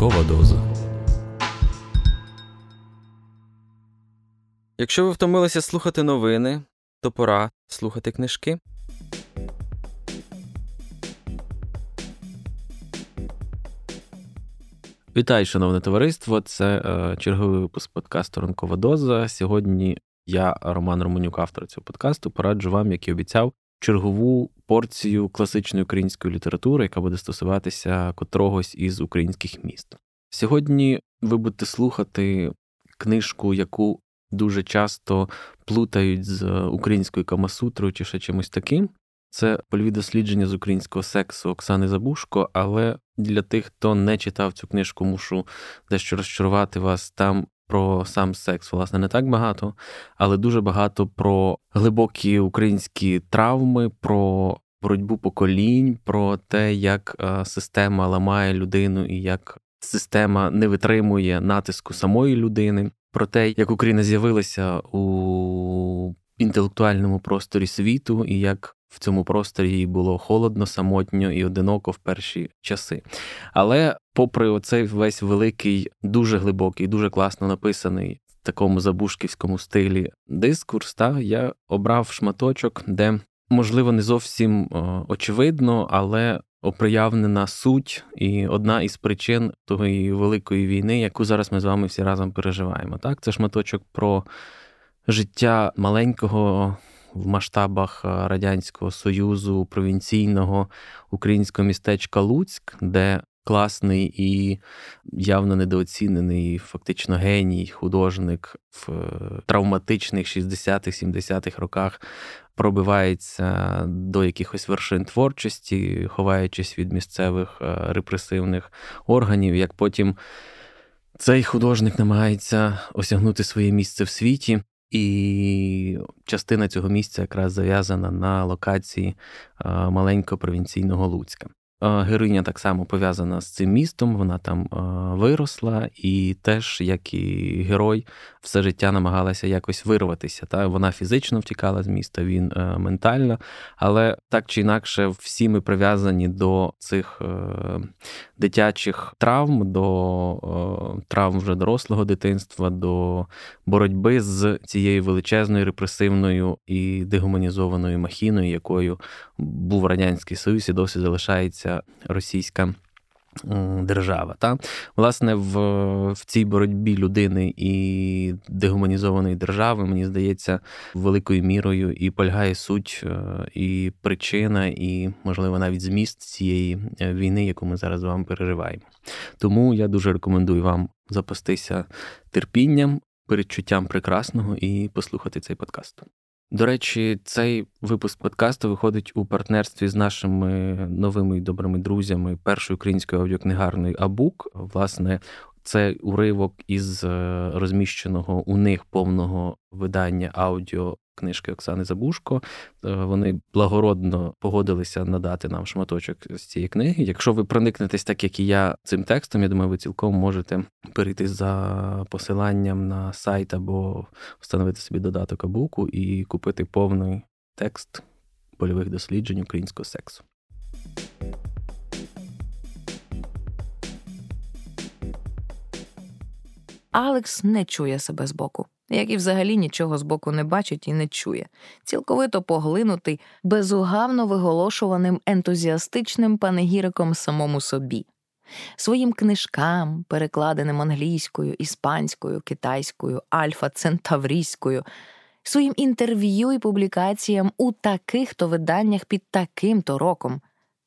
Ранкова доза. Якщо ви втомилися слухати новини, то пора слухати книжки. Вітаю, шановне товариство. Це е, черговий випуск подкасту Ранкова доза. Сьогодні я, Роман Романюк, автор цього подкасту, пораджу вам, як і обіцяв, чергову порцію класичної української літератури, яка буде стосуватися котрогось із українських міст. Сьогодні ви будете слухати книжку, яку дуже часто плутають з українською камасутрою чи ще чимось таким. Це польові дослідження з українського сексу Оксани Забушко. Але для тих, хто не читав цю книжку, мушу дещо розчарувати вас. Там про сам секс, власне, не так багато, але дуже багато про глибокі українські травми, про боротьбу поколінь, про те, як е, система ламає людину і як система не витримує натиску самої людини, про те, як Україна з'явилася у інтелектуальному просторі світу, і як в цьому просторі їй було холодно, самотньо і одиноко в перші часи. Але, попри оцей весь великий, дуже глибокий, дуже класно написаний в такому забушківському стилі дискурс, та я обрав шматочок, де, можливо, не зовсім очевидно, але оприявнена суть і одна із причин тої великої війни, яку зараз ми з вами всі разом переживаємо. Так, це шматочок про життя маленького в масштабах е, Радянського Союзу провінційного українського містечка Луцьк, де класний і явно недооцінений, фактично геній, художник в е, травматичних 60-х, 70-х роках пробивається до якихось вершин творчості, ховаючись від місцевих е, репресивних органів, як потім. Цей художник намагається осягнути своє місце в світі, і частина цього місця якраз зав'язана на локації маленького провінційного Луцька. Героїня так само пов'язана з цим містом, вона там виросла, і теж, як і герой, все життя намагалася якось вирватися. Та Вона фізично втікала з міста, він е, ментально, але так чи інакше, всі ми прив'язані до цих е, дитячих травм, до е, травм вже дорослого дитинства, до боротьби з цією величезною репресивною і дегуманізованою махіною, якою був радянський Союз і досі залишається російська. Держава, та власне в в цій боротьбі людини і дегуманізованої держави, мені здається, великою мірою і полягає суть, е, і причина, і, можливо, навіть зміст цієї е, війни, яку ми зараз з вами переживаємо. Тому я дуже рекомендую вам запастися терпінням, передчуттям прекрасного і послухати цей подкаст. До речі, цей випуск подкасту виходить у партнерстві з нашими новими і добрими друзями першої української аудіокнигарної Абук. Власне, це уривок із е, розміщеного у них повного видання аудіо книжки Оксани Забушко. Е, вони благородно погодилися надати нам шматочок з цієї книги. Якщо ви проникнетесь, так як і я, цим текстом, я думаю, ви цілком можете перейти за посиланням на сайт або встановити собі додаток Абуку і купити повний текст польових досліджень українського сексу. Алекс не чує себе збоку, як і взагалі нічого збоку не бачить і не чує, цілковито поглинутий безугавно виголошуваним ентузіастичним панегіриком самому собі, своїм книжкам, перекладеним англійською, іспанською, китайською, альфа-центаврійською, своїм інтерв'ю і публікаціям у таких то виданнях під таким то роком,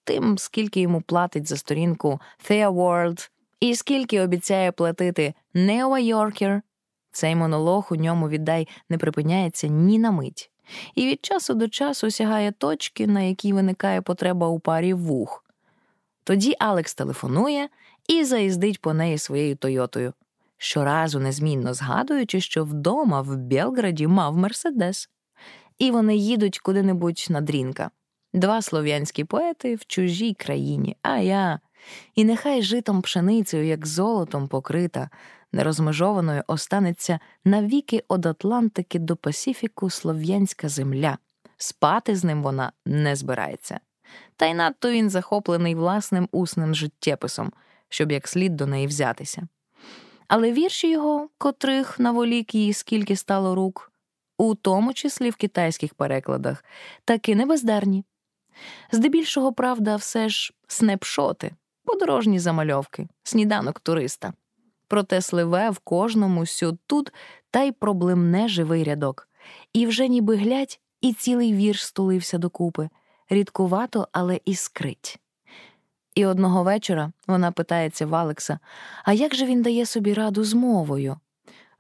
тим, скільки йому платить за сторінку Thea World, і скільки обіцяє платити Нео Йоркер, цей монолог у ньому віддай не припиняється ні на мить, і від часу до часу сягає точки, на якій виникає потреба у парі вух. Тоді Алекс телефонує і заїздить по неї своєю Тойотою, щоразу незмінно згадуючи, що вдома в Белграді мав Мерседес, і вони їдуть куди-небудь на дрінка. Два слов'янські поети в чужій країні, а я і нехай житом пшеницею, як золотом покрита, нерозмежованою останеться навіки од Атлантики до Пасіфіку слов'янська земля, спати з ним вона не збирається. Та й надто він захоплений власним усним життєписом, щоб як слід до неї взятися. Але вірші його, котрих наволік їй скільки стало рук, у тому числі в китайських перекладах, таки не бездарні. Здебільшого, правда, все ж снепшоти, подорожні замальовки, сніданок туриста. Проте сливе в кожному сюд тут та й проблемне живий рядок. І вже ніби глядь, і цілий вірш стулився докупи, рідкувато, але іскрить. І одного вечора вона питається в Алекса, а як же він дає собі раду з мовою?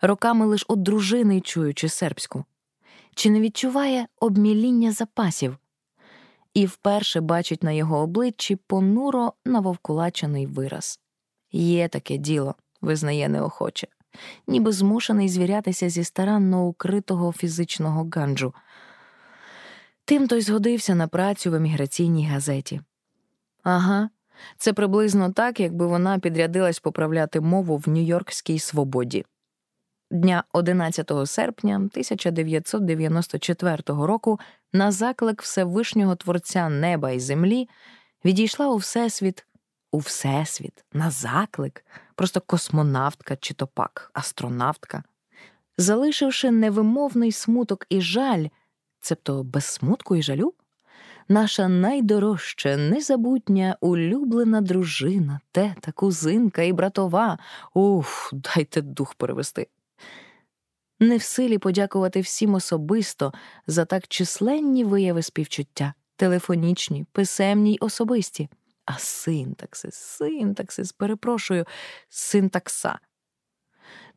Роками лиш от дружини чуючи сербську. Чи не відчуває обміління запасів? І вперше бачить на його обличчі понуро навовкулачений вираз. Є таке діло, визнає неохоче, ніби змушений звірятися зі старанно укритого фізичного ганджу. Тим той згодився на працю в еміграційній газеті. Ага, це приблизно так, якби вона підрядилась поправляти мову в Нью-Йоркській свободі. Дня 11 серпня 1994 року на заклик Всевишнього Творця неба і землі відійшла у Всесвіт, у Всесвіт, на заклик, просто космонавтка чи то пак, астронавтка, залишивши невимовний смуток і жаль, цебто без смутку і жалю наша найдорожча, незабутня, улюблена дружина, тета, кузинка і братова. Уф, дайте дух перевести. Не в силі подякувати всім особисто за так численні вияви співчуття, телефонічні, писемні й особисті. А синтаксис, синтаксис, перепрошую, синтакса.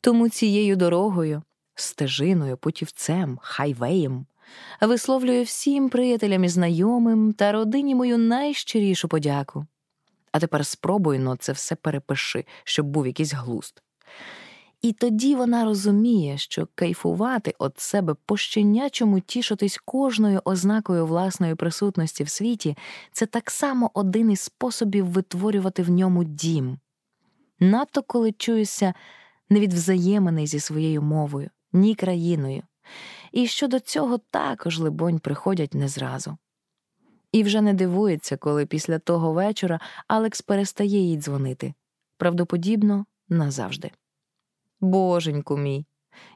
Тому цією дорогою, стежиною, путівцем, хайвеєм висловлюю всім приятелям і знайомим та родині мою найщирішу подяку. А тепер спробуй но це все перепиши, щоб був якийсь глуст. І тоді вона розуміє, що кайфувати від себе по щенячому тішитись кожною ознакою власної присутності в світі це так само один із способів витворювати в ньому дім. Надто коли чуюся не від взаємини зі своєю мовою, ні країною, і щодо цього також, либонь, приходять не зразу. І вже не дивується, коли після того вечора Алекс перестає їй дзвонити правдоподібно назавжди. Боженьку мій,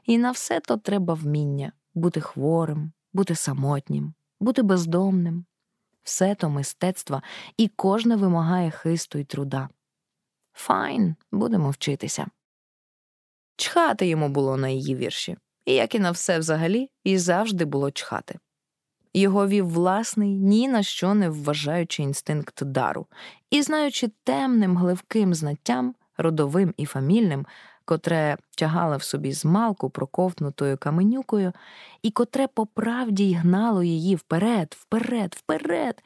і на все то треба вміння бути хворим, бути самотнім, бути бездомним. Все то мистецтво, і кожне вимагає хисту й труда. Файн, будемо вчитися. Чхати йому було на її вірші і як і на все взагалі, і завжди було чхати. Його вів власний, ні на що не вважаючи інстинкт дару, і знаючи темним гливким знаттям, родовим і фамільним, котре тягала в собі змалку проковтнутою каменюкою, і котре по правді й гнало її вперед, вперед, вперед,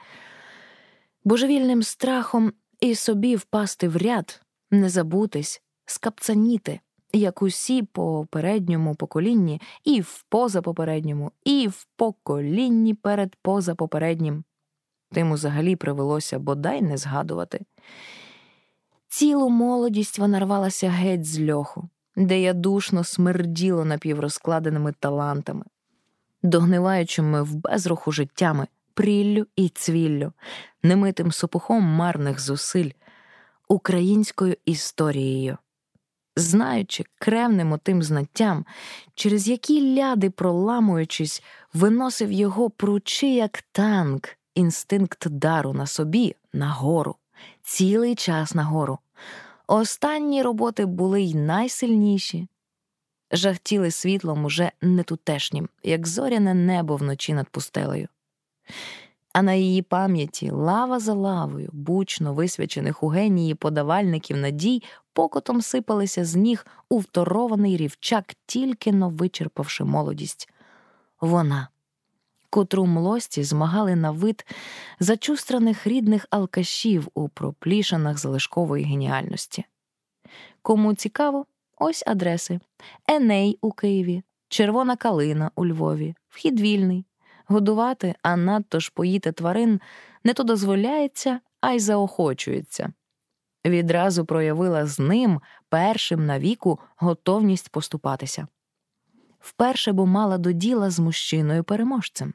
божевільним страхом і собі впасти в ряд, не забутись, скапцаніти, як усі по передньому поколінні, і в позапопередньому, і в поколінні перед позапопереднім. Тим взагалі привелося бодай не згадувати. Цілу молодість вона рвалася геть з льоху, де я душно смерділо напіврозкладеними талантами, догниваючими в безруху життями, пріллю і цвіллю, немитим сопухом марних зусиль, українською історією знаючи кревним отим знаттям, через які ляди, проламуючись, виносив його пручи, як танк, інстинкт дару на собі нагору, цілий час нагору. Останні роботи були й найсильніші. Жахтіли світлом уже нетутешнім, як зоряне небо вночі над пустелею а на її пам'яті лава за лавою, бучно висвячених у генії подавальників надій, покотом сипалися з ніг у вторований рівчак, тільки но вичерпавши молодість. Вона, котру млості змагали на вид зачустраних рідних алкашів у проплішанах залишкової геніальності. Кому цікаво, ось адреси: Еней у Києві, Червона Калина у Львові, вхід вільний годувати, а надто ж поїти тварин не то дозволяється, а й заохочується. Відразу проявила з ним першим на віку готовність поступатися. Вперше бо мала до діла з мужчиною переможцем.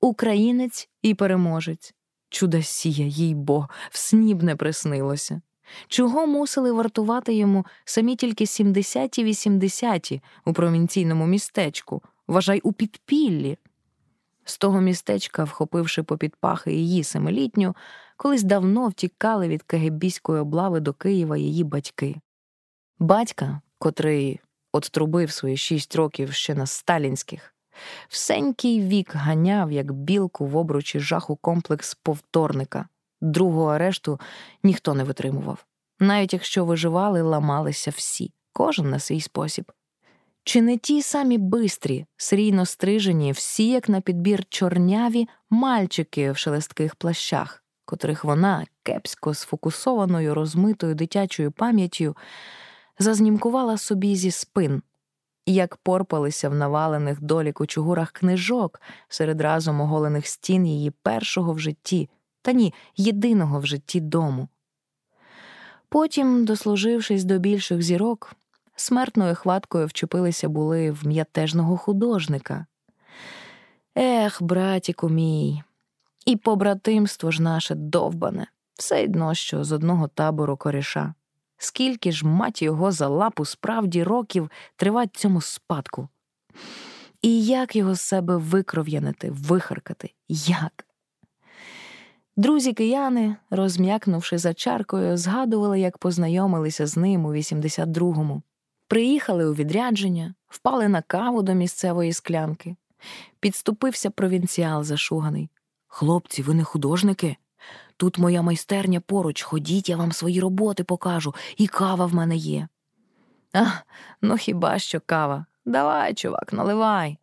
Українець і переможець. Чудосія, їй бо, в сніб не приснилося. Чого мусили вартувати йому самі тільки 70-80 у провінційному містечку, вважай у підпіллі? З того містечка, вхопивши попід пахи її семилітню, колись давно втікали від кагебійської облави до Києва її батьки. Батька, котрий оттрубив свої шість років ще на сталінських, всенький вік ганяв, як білку в обручі жаху комплекс повторника. Другого арешту ніхто не витримував. Навіть якщо виживали, ламалися всі, кожен на свій спосіб. Чи не ті самі бистрі, срійно стрижені, всі, як на підбір чорняві мальчики в шелестких плащах, котрих вона, кепсько сфокусованою, розмитою дитячою пам'яттю, зазнімкувала собі зі спин, як порпалися в навалених долі кучугурах книжок серед разом оголених стін її першого в житті, та ні, єдиного в житті дому. Потім, дослужившись до більших зірок, смертною хваткою вчепилися були в м'ятежного художника. Ех, братіку мій, і побратимство ж наше довбане, все одно, що з одного табору коріша. Скільки ж, мать його, за лапу справді років тривать цьому спадку? І як його з себе викров'янити, вихаркати? Як? Друзі кияни, розм'якнувши за чаркою, згадували, як познайомилися з ним у 82-му. Приїхали у відрядження, впали на каву до місцевої склянки. Підступився провінціал зашуганий. Хлопці, ви не художники? Тут моя майстерня поруч, ходіть, я вам свої роботи покажу, і кава в мене є. А, ну хіба що кава? Давай, чувак, наливай.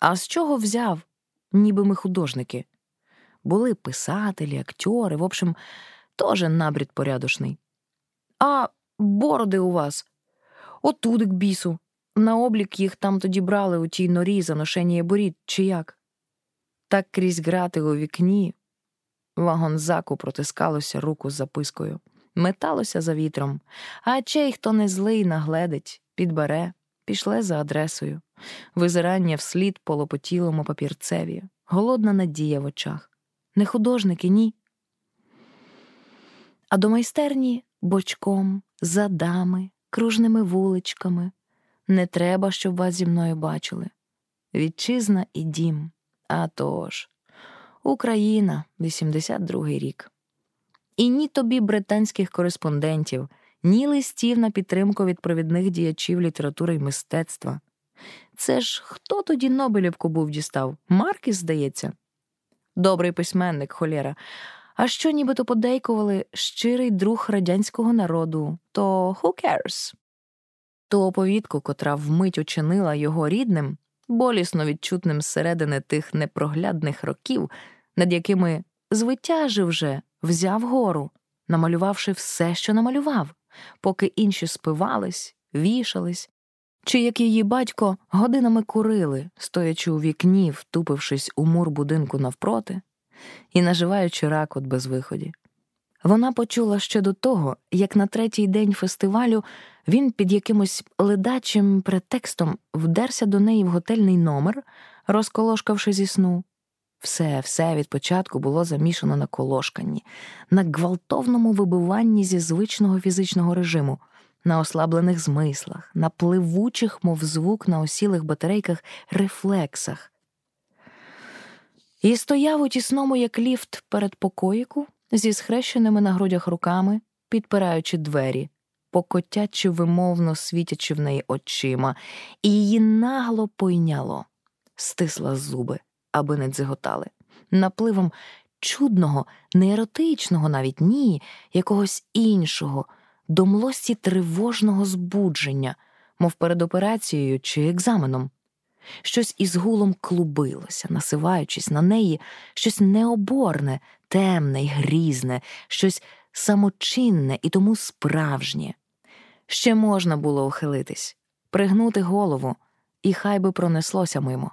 А з чого взяв? Ніби ми художники. Були писателі, актери, в общем, теж набрід порядочний. А бороди у вас? Отудик бісу. На облік їх там тоді брали у тій норі за ношення борід, чи як? Так крізь грати у вікні. Вагонзаку протискалося руку з запискою, металося за вітром, а чей, хто не злий, нагледить, підбере, пішле за адресою, визирання вслід полопотілому папірцеві, голодна надія в очах. Не художники, ні. А до майстерні бочком, задами, кружними вуличками. Не треба, щоб вас зі мною бачили. Вітчизна і дім. А тож, Україна, 82-й рік. І ні тобі британських кореспондентів, ні листів на підтримку від провідних діячів літератури й мистецтва. Це ж хто тоді Нобелівку був дістав? Маркіс, здається. Добрий письменник, холєра. А що нібито подейкували щирий друг радянського народу, то who cares? Ту оповідку, котра вмить учинила його рідним, болісно відчутним зсередини тих непроглядних років, над якими звитяжив вже взяв гору, намалювавши все, що намалював, поки інші спивались, вішались, чи як її батько годинами курили, стоячи у вікні, втупившись у мур будинку навпроти, і наживаючи ракот без виході. Вона почула ще до того, як на третій день фестивалю він під якимось ледачим претекстом вдерся до неї в готельний номер, розколошкавши зі сну. Все, все від початку було замішано на колошканні, на гвалтовному вибиванні зі звичного фізичного режиму, на ослаблених змислах, на пливучих, мов звук на осілих батарейках, рефлексах. І стояв у тісному, як ліфт перед покоїку, зі схрещеними на грудях руками, підпираючи двері, покотячи вимовно світячи в неї очима, і її нагло пойняло, стисла зуби, аби не дзиготали, напливом чудного, не еротичного навіть ні, якогось іншого, до млості тривожного збудження, мов перед операцією чи екзаменом. Щось із гулом клубилося, насиваючись на неї, щось необорне, темне й грізне, щось самочинне і тому справжнє. Ще можна було ухилитись, пригнути голову, і хай би пронеслося мимо.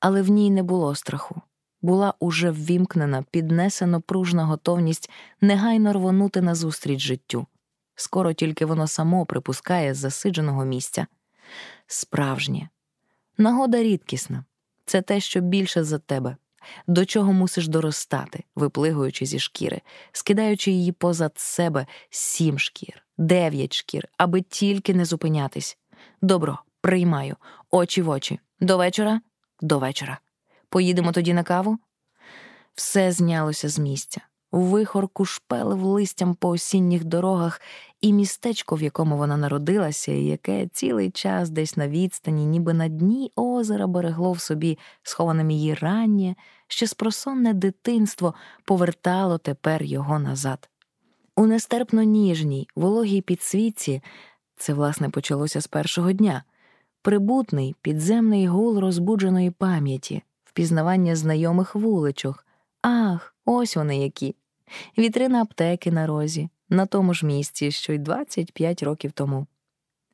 Але в ній не було страху. Була уже ввімкнена, піднесено пружна готовність негайно рвонути назустріч життю. Скоро тільки воно само припускає з засидженого місця. Справжнє. Нагода рідкісна це те, що більше за тебе, до чого мусиш доростати, виплигуючи зі шкіри, скидаючи її позад себе сім шкір, дев'ять шкір, аби тільки не зупинятись. Добро, приймаю, очі в очі. До вечора? До вечора. Поїдемо тоді на каву? Все знялося з місця. Вихор кушпелив листям по осінніх дорогах, і містечко, в якому вона народилася, і яке цілий час десь на відстані, ніби на дні озера берегло в собі схованим її раннє, ще спросонне дитинство повертало тепер його назад. У нестерпно ніжній, вологій підсвітці це, власне, почалося з першого дня, прибутний підземний гул розбудженої пам'яті, впізнавання знайомих вуличок. Ах, ось вони які. Вітрина аптеки на розі, на тому ж місці, що й 25 років тому.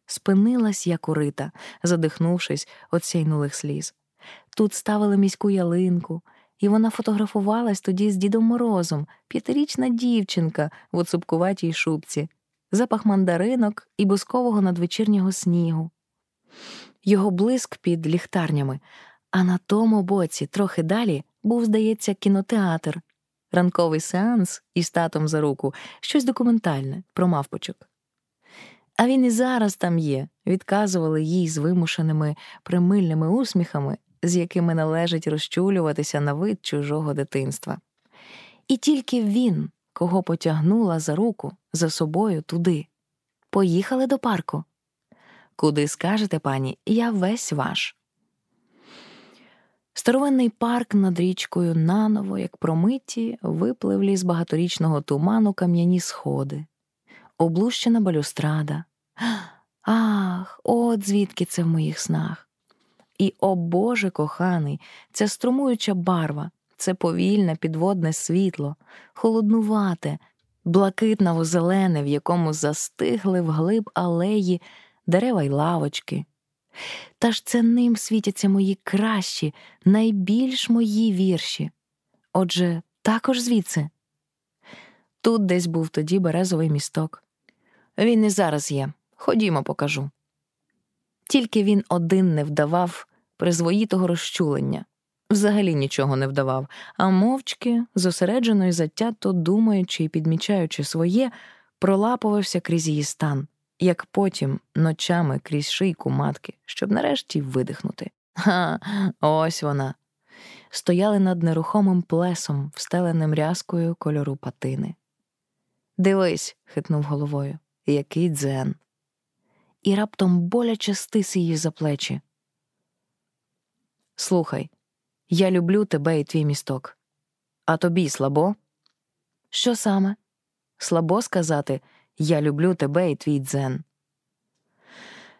Спинилась як урита, задихнувшись від сяйнулих сліз. Тут ставили міську ялинку, і вона фотографувалась тоді з Дідом Морозом, п'ятирічна дівчинка в оцупкуватій шубці, запах мандаринок і бускового надвечірнього снігу. Його блиск під ліхтарнями, а на тому боці, трохи далі, був, здається, кінотеатр, ранковий сеанс із татом за руку, щось документальне про мавпочок. А він і зараз там є, відказували їй з вимушеними примильними усміхами, з якими належить розчулюватися на вид чужого дитинства. І тільки він, кого потягнула за руку, за собою туди. Поїхали до парку. Куди скажете, пані, я весь ваш. Старовинний парк над річкою наново, як промиті, випливлі з багаторічного туману кам'яні сходи, облущена балюстрада. Ах, от звідки це в моїх снах. І, о Боже коханий, ця струмуюча барва, це повільне підводне світло, холоднувате, блакитнаво зелене, в якому застигли вглиб алеї дерева й лавочки. Та ж це ним світяться мої кращі, найбільш мої вірші. Отже, також звідси. Тут десь був тоді березовий місток. Він і зараз є. Ходімо, покажу. Тільки він один не вдавав призвоїтого розчулення, взагалі нічого не вдавав, а мовчки, зосереджено і затято думаючи і підмічаючи своє, пролапувався крізь її стан як потім ночами крізь шийку матки, щоб нарешті видихнути. Ха, ось вона. Стояли над нерухомим плесом, встеленим рязкою кольору патини. Дивись, хитнув головою, який дзен. І раптом боляче стис її за плечі. Слухай, я люблю тебе і твій місток. А тобі слабо? Що саме? Слабо сказати, я люблю тебе і твій дзен.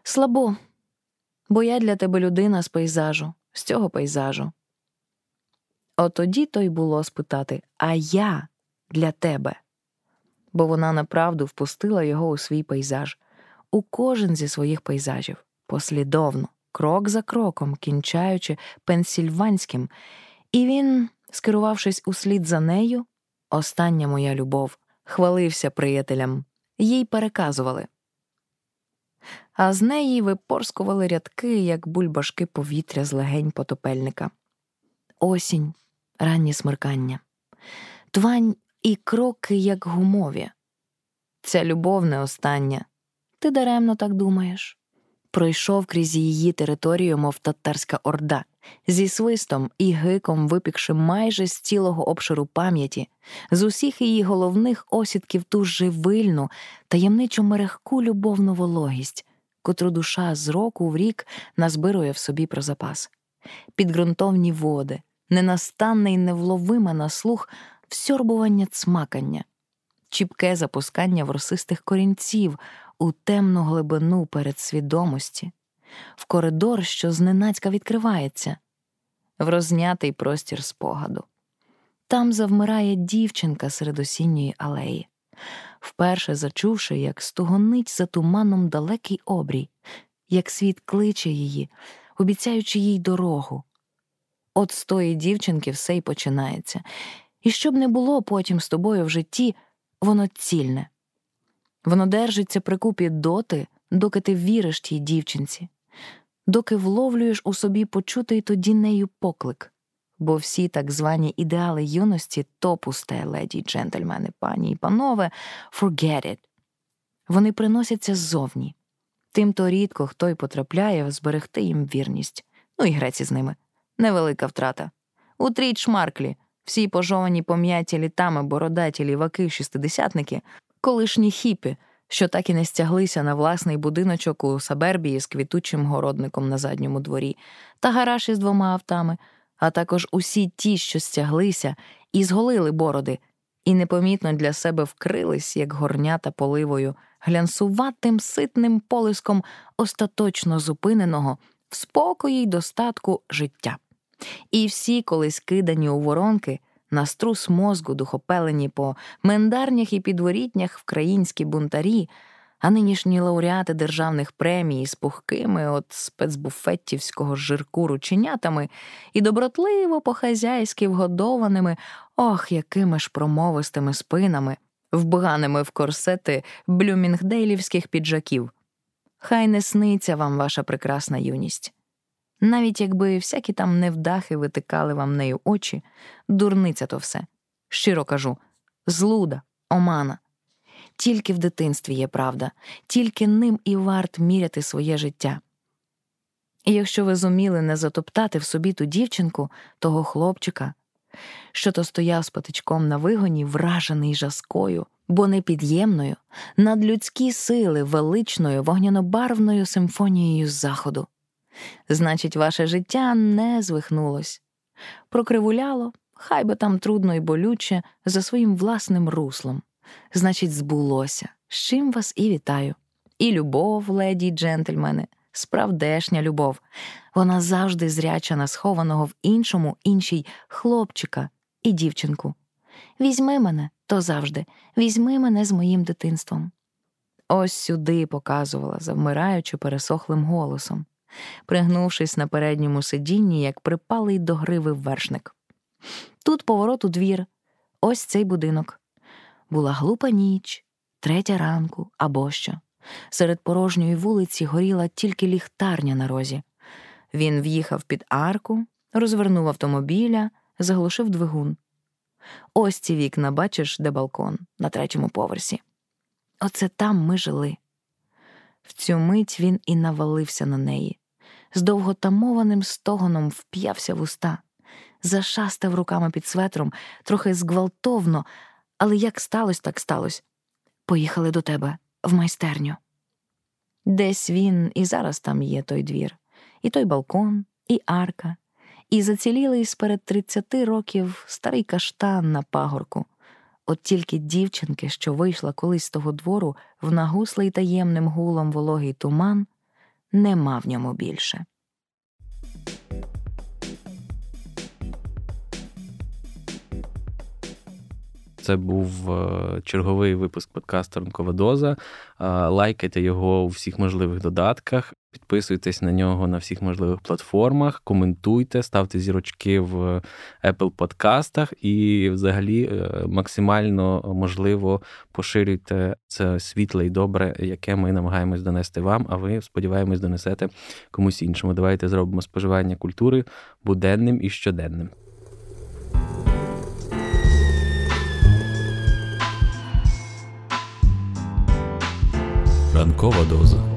Слабо, бо я для тебе людина з пейзажу, з цього пейзажу. От тоді то й було спитати А я для тебе. Бо вона направду впустила його у свій пейзаж, у кожен зі своїх пейзажів, послідовно, крок за кроком, кінчаючи пенсільванським, і він, скерувавшись услід за нею, остання моя любов, хвалився приятелям їй переказували. А з неї випорскували рядки, як бульбашки повітря з легень потопельника. Осінь, раннє смеркання, твань і кроки, як гумові. Ця любов не остання. Ти даремно так думаєш. Пройшов крізь її територію, мов татарська орда, зі свистом і гиком випікши майже з цілого обширу пам'яті, з усіх її головних осідків ту живильну, таємничу мерехку любовну вологість, котру душа з року в рік назбирує в собі про запас, підґрунтовні води, ненастанне й невловиме на слух всьорбування цмакання, чіпке запускання в росистих корінців у темну глибину передсвідомості в коридор, що зненацька відкривається, в рознятий простір спогаду. Там завмирає дівчинка серед осінньої алеї, вперше зачувши, як стугонить за туманом далекий обрій, як світ кличе її, обіцяючи їй дорогу. От з тої дівчинки все й починається, і щоб не було потім з тобою в житті, воно цільне. Воно держиться при купі доти, доки ти віриш тій дівчинці, доки вловлюєш у собі почутий тоді нею поклик бо всі так звані ідеали юності то пусте, леді, джентльмени, пані і панове, forget it. Вони приносяться ззовні. Тимто рідко хто й потрапляє зберегти їм вірність. Ну і греці з ними. Невелика втрата. Утріть шмарклі, всі пожовані пом'яті літами бородаті ліваки, шістидесятники, колишні хіпі, що так і не стяглися на власний будиночок у Сабербії з квітучим городником на задньому дворі, та гараж із двома автами, а також усі ті, що стяглися, і зголили бороди, і непомітно для себе вкрились, як горнята поливою, глянсуватим ситним полиском остаточно зупиненого в спокої й достатку життя. І всі, колись кидані у воронки, на струс мозку духопелені по мендарнях і підворітнях вкраїнські бунтарі, а нинішні лауреати державних премій з пухкими от спецбуфеттівського жирку рученятами і добротливо по-хазяйськи вгодованими, ох, якими ж промовистими спинами, вбганими в корсети блюмінгдейлівських піджаків. Хай не сниться вам ваша прекрасна юність. Навіть якби всякі там невдахи витикали вам нею очі, дурниця то все. Щиро кажу, злуда, омана. Тільки в дитинстві є правда, тільки ним і варт міряти своє життя. І якщо ви зуміли не затоптати в собі ту дівчинку, того хлопчика, що то стояв з патичком на вигоні, вражений жаскою, бо непід'ємною, надлюдські сили величною вогнянобарвною симфонією заходу. Значить, ваше життя не звихнулось, прокривуляло, хай би там трудно і болюче, за своїм власним руслом. Значить, збулося, з чим вас і вітаю. І любов, леді й джентльмени, справдешня любов. Вона завжди зряча на схованого в іншому, іншій хлопчика і дівчинку. Візьми мене, то завжди, візьми мене з моїм дитинством. Ось сюди показувала, завмираючи пересохлим голосом пригнувшись на передньому сидінні, як припалий до гриви вершник. Тут поворот у двір, ось цей будинок. Була глупа ніч, третя ранку або що. Серед порожньої вулиці горіла тільки ліхтарня на розі. Він в'їхав під арку, розвернув автомобіля, заглушив двигун. Ось ці вікна, бачиш, де балкон на третьому поверсі. Оце там ми жили. В цю мить він і навалився на неї з довготамованим стогоном вп'явся в уста, зашастив руками під светром, трохи зґвалтовно, але як сталося, так сталося. Поїхали до тебе в майстерню. Десь він і зараз там є той двір, і той балкон, і арка, і зацілілий сперед тридцяти років старий каштан на пагорку. От тільки дівчинки, що вийшла колись з того двору в нагуслий таємним гулом вологий туман, нема в ньому більше. Це був е, черговий випуск подкасту Ранкова доза. Лайкайте його у всіх можливих додатках, підписуйтесь на нього на всіх можливих платформах, коментуйте, ставте зірочки в Apple подкастах і, взагалі, е, максимально можливо поширюйте це світле і добре, яке ми намагаємось донести вам. А ви сподіваємось донесете комусь іншому. Давайте зробимо споживання культури буденним і щоденним. Ранкова доза.